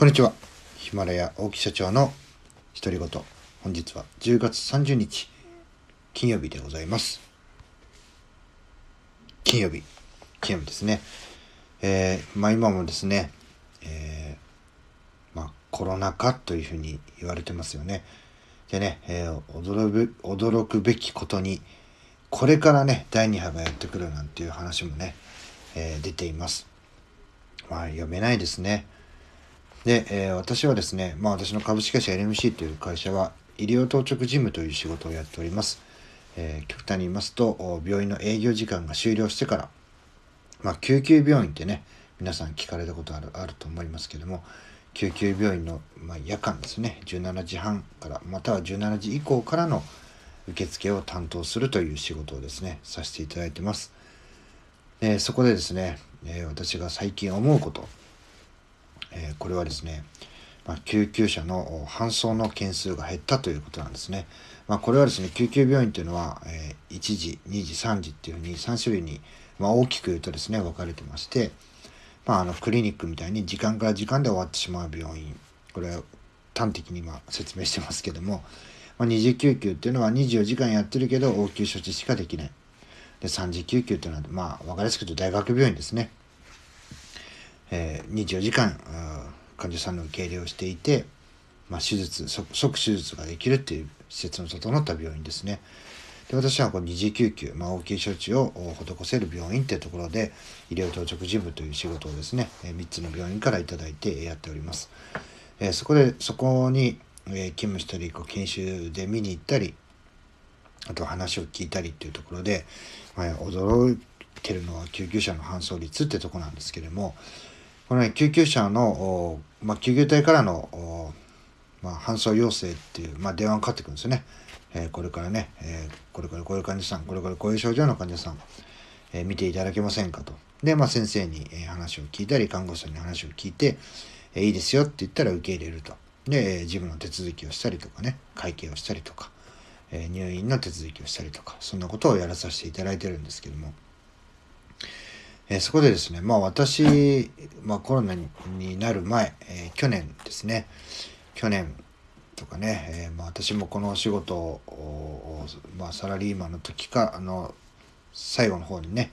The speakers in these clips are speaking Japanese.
こんにちは。ヒマラヤ大木社長の独り言。本日は10月30日、金曜日でございます。金曜日、金曜日ですね。えー、まあ今もですね、えー、まあコロナ禍というふうに言われてますよね。でね、えー、驚く驚くべきことに、これからね、第2波がやってくるなんていう話もね、えー、出ています。まあ読めないですね。で、えー、私はですね、まあ私の株式会社 LMC という会社は医療当直事務という仕事をやっております。えー、極端に言いますと、病院の営業時間が終了してから、まあ救急病院ってね、皆さん聞かれたことあるあると思いますけども、救急病院の、まあ、夜間ですね、17時半から、または17時以降からの受付を担当するという仕事をですね、させていただいてます。えー、そこでですね、えー、私が最近思うこと、えー、これはですね、まあ、救急車の搬送の件数が減ったということなんですね。まあ、これはですね、救急病院というのは、えー、1時、2時、3時っていうふうに3種類に、まあ、大きく言うとですね、分かれてまして、まあ、あのクリニックみたいに時間から時間で終わってしまう病院、これは端的に今説明してますけども、まあ、二次救急っていうのは24時間やってるけど応急処置しかできない。で、三次救急っていうのは、まあ、分かりやすく言うと大学病院ですね。えー、24時間患者さんの受け入れをしていて、まあ、手術即手術ができるっていう施設の整った病院ですね。で私はこう二次救急、まあ、応急処置を施せる病院っていうところで医療当直事務という仕事をですね3つの病院から頂いてやっております。えー、そこでそこに、え勤務したりこう研修で見に行ったりあと話を聞いたりっていうところで、まあ、驚いてるのは救急車の搬送率ってとこなんですけれどもこの、救急車の、まあ、救急隊からの、まあ、搬送要請っていう、まあ、電話がかかってくるんですよね。えー、これからね、えー、これからこういう患者さん、これからこういう症状の患者さん、えー、見ていただけませんかと。で、まあ、先生に、え話を聞いたり、看護師さんに話を聞いて、えいいですよって言ったら受け入れると。で、事務の手続きをしたりとかね、会計をしたりとか、え入院の手続きをしたりとか、そんなことをやらさせていただいてるんですけども、えー、そこでですね、まあ私、まあコロナになる前、えー、去年ですね、去年とかね、えー、まあ私もこのお仕事を、まあサラリーマンの時か、あの、最後の方にね、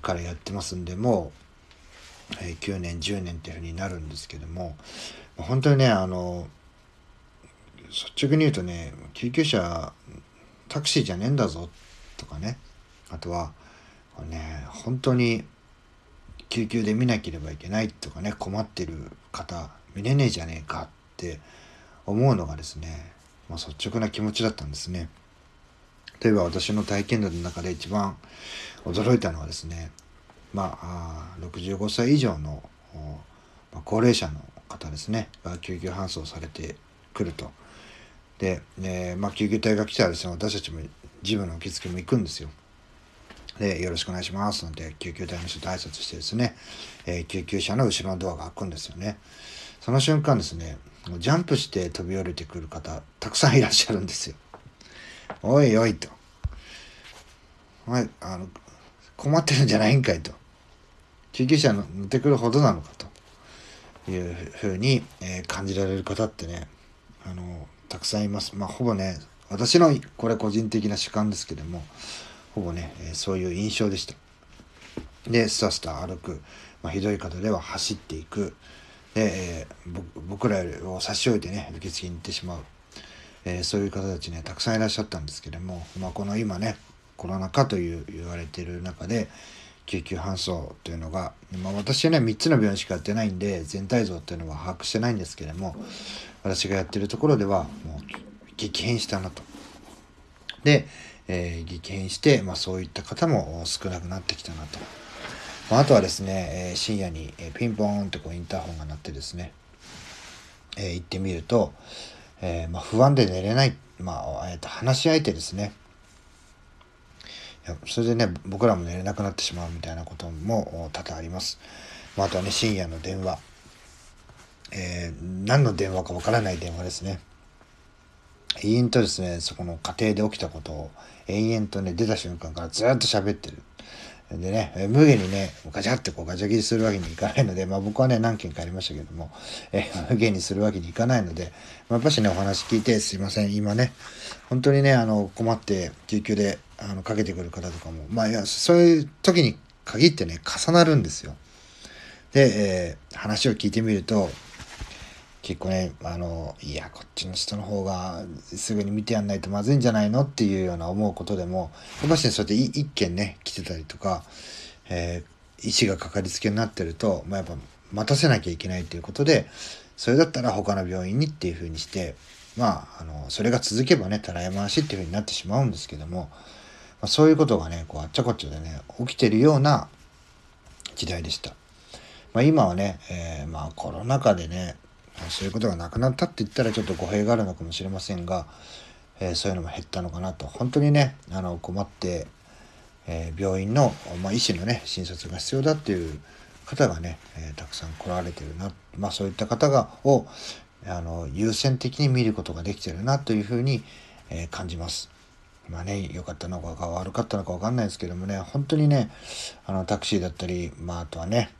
からやってますんで、もう、えー、9年、10年っていうふうになるんですけども、本当にね、あの、率直に言うとね、救急車、タクシーじゃねえんだぞ、とかね、あとは、ね、本当に救急で見なければいけないとかね困ってる方見れねえじゃねえかって思うのがですね、まあ、率直な気持ちだったんですね。例えば私の体験談の中で一番驚いたのはですねまあ65歳以上の、高齢者の方ですねが救急搬送されてくると。で、ねまあ、救急隊が来たらですね私たちも事務の受付も行くんですよ。で、よろしくお願いします。なんて救急隊の人と挨拶してですね、え、救急車の後ろのドアが開くんですよね。その瞬間ですね、ジャンプして飛び降りてくる方、たくさんいらっしゃるんですよ。おいおいと。お前、あの、困ってるんじゃないんかいと。救急車乗ってくるほどなのかというふうに、え、感じられる方ってね、あの、たくさんいます。まあ、ほぼね、私のこれ個人的な主観ですけども、ほぼね、えそういう印象でした。で、スタスタ歩く、まあ、ひどい方では走っていく、で、えー、僕らを差し置いてね、受付に行ってしまう、えー、そういう方たちね、たくさんいらっしゃったんですけども、まあ、この今ね、コロナ禍という言われている中で、救急搬送というのが、まあ、私はね、3つの病院しかやってないんで、全体像っていうのは把握してないんですけども、私がやってるところでは、もう激変したなと。で、えー、激変して、まあ、そういった方も少なくなってきたなと。まあ、あとはですね、えー、深夜に、えピンポーンってこうインターホンが鳴ってですね、えー、行ってみると、えまあ、不安で寝れない、まあえー、と話し相手ですね。それでね、僕らも寝れなくなってしまうみたいなことも多々あります。まあ、あとはね、深夜の電話。えー、何の電話かわからない電話ですね。延々とですね、そこの家庭で起きたことを延々とね、出た瞬間からずっと喋ってる。でね、無限にね、ガチャってこうガチャ切りするわけにいかないので、まあ僕はね、何件かありましたけども、え無限にするわけにいかないので、まあ、やっぱしね、お話聞いてすいません。今ね、本当にね、あの、困って救急であのかけてくる方とかも、まあいや、そういう時に限ってね、重なるんですよ。で、えー、話を聞いてみると、結構ね、あの、いや、こっちの人の方がすぐに見てやんないとまずいんじゃないのっていうような思うことでも、やっぱしね、そうやって一件ね、来てたりとか、えー、医師がかかりつけになってると、まあ、やっぱ待たせなきゃいけないということで、それだったら他の病院にっていうふうにして、まあ、あの、それが続けばね、たらい回しっていうふうになってしまうんですけども、まあ、そういうことがね、こう、あっちゃこっちゃでね、起きてるような時代でした。まあ、今はね、えー、まあコロナ禍でね、そういうことがなくなったって言ったらちょっと語弊があるのかもしれませんが、えー、そういうのも減ったのかなと本当にねあの困って、えー、病院の、まあ、医師のね診察が必要だっていう方がね、えー、たくさん来られてるな、まあ、そういった方がをあの優先的に見ることができてるなというふうに、え感じます。まあね、良かったのか悪かったのか分かんないですけどもね、本当にね、あのタクシーだったり、まああとはね、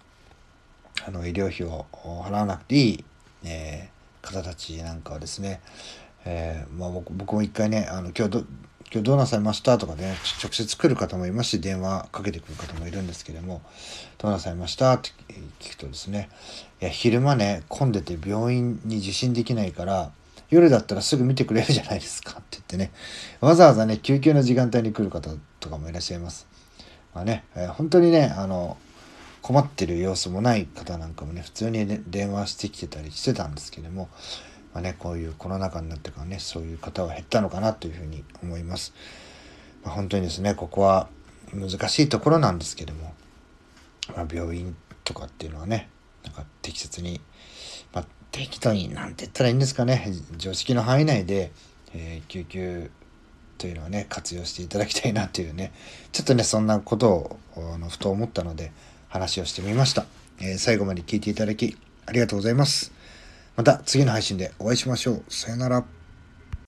あの医療費を払わなくていいえー、方たちなんかはですね、えー、まあ、僕も一回ねあの今日ど今日どうなさいましたとかね直接来る方もいますし電話かけてくる方もいるんですけどもどうなさいましたって聞くとですねいや昼間ね混んでて病院に受診できないから夜だったらすぐ見てくれるじゃないですかって言ってねわざわざね救急の時間帯に来る方とかもいらっしゃいます。まあね、えー、本当にねあの困ってる様子もない方なんかもね普通に、ね、電話してきてたりしてたんですけども、まあね、こういうコロナ禍になってからねそういう方は減ったのかなというふうに思います。まあ、本当にですねここは難しいところなんですけども、まあ、病院とかっていうのはねなんか適切に、まあ、適当になんて言ったらいいんですかね常識の範囲内で、えー、救急というのはね活用していただきたいなというねちょっとねそんなことをあのふと思ったので話をしてみました。えー、最後まで聞いていただきありがとうございます。また次の配信でお会いしましょう。さよなら。